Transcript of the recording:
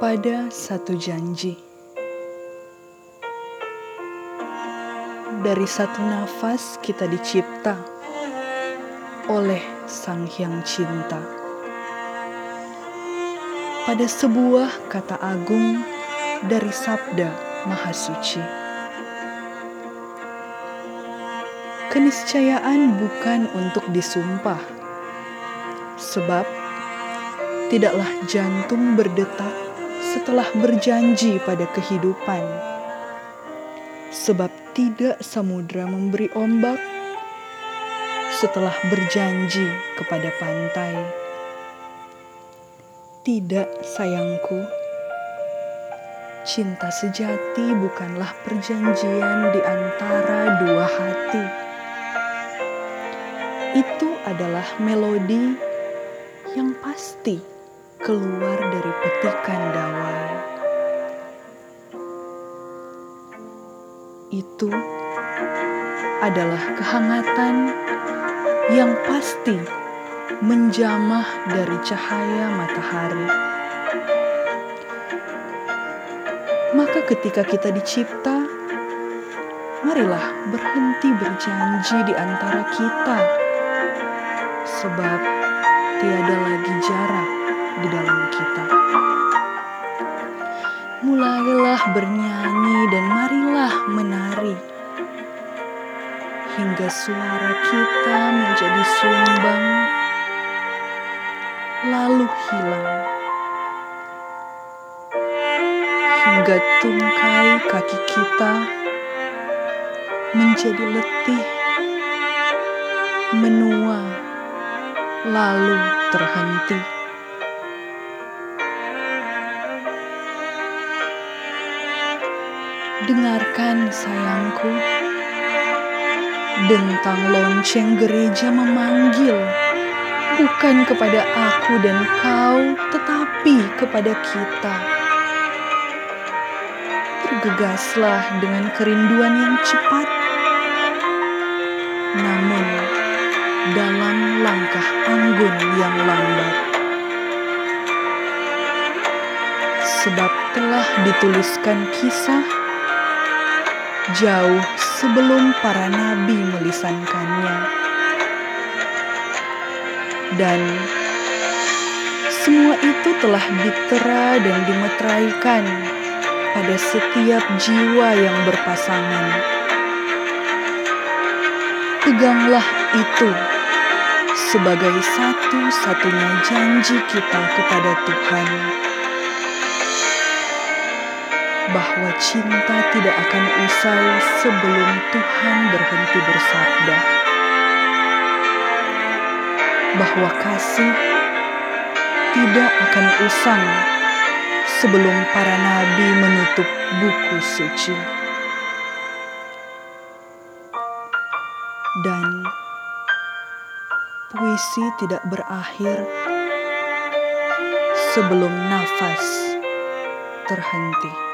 pada satu janji. Dari satu nafas kita dicipta oleh Sang Hyang Cinta. Pada sebuah kata agung dari sabda Mahasuci. Keniscayaan bukan untuk disumpah, sebab tidaklah jantung berdetak setelah berjanji pada kehidupan. Sebab tidak samudra memberi ombak setelah berjanji kepada pantai. Tidak, sayangku, cinta sejati bukanlah perjanjian di antara dua hati. Itu adalah melodi yang pasti keluar dari petikan dawai. Itu adalah kehangatan yang pasti menjamah dari cahaya matahari. Maka ketika kita dicipta, marilah berhenti berjanji di antara kita. Sebab tiada lagi jarak di dalam kita. Mulailah bernyanyi dan marilah menari. Hingga suara kita menjadi sumbang. Lalu hilang. Hingga tungkai kaki kita menjadi letih menua lalu terhenti dengarkan sayangku Dentang lonceng gereja memanggil, bukan kepada aku dan kau, tetapi kepada kita. Bergegaslah dengan kerinduan yang cepat, namun dalam langkah anggun yang lambat. Sebab telah dituliskan kisah jauh sebelum para nabi melisankannya. Dan semua itu telah ditera dan dimeteraikan pada setiap jiwa yang berpasangan. Peganglah itu sebagai satu-satunya janji kita kepada Tuhan bahwa cinta tidak akan usai sebelum Tuhan berhenti bersabda, bahwa kasih tidak akan usang sebelum para nabi menutup buku suci, dan puisi tidak berakhir sebelum nafas terhenti.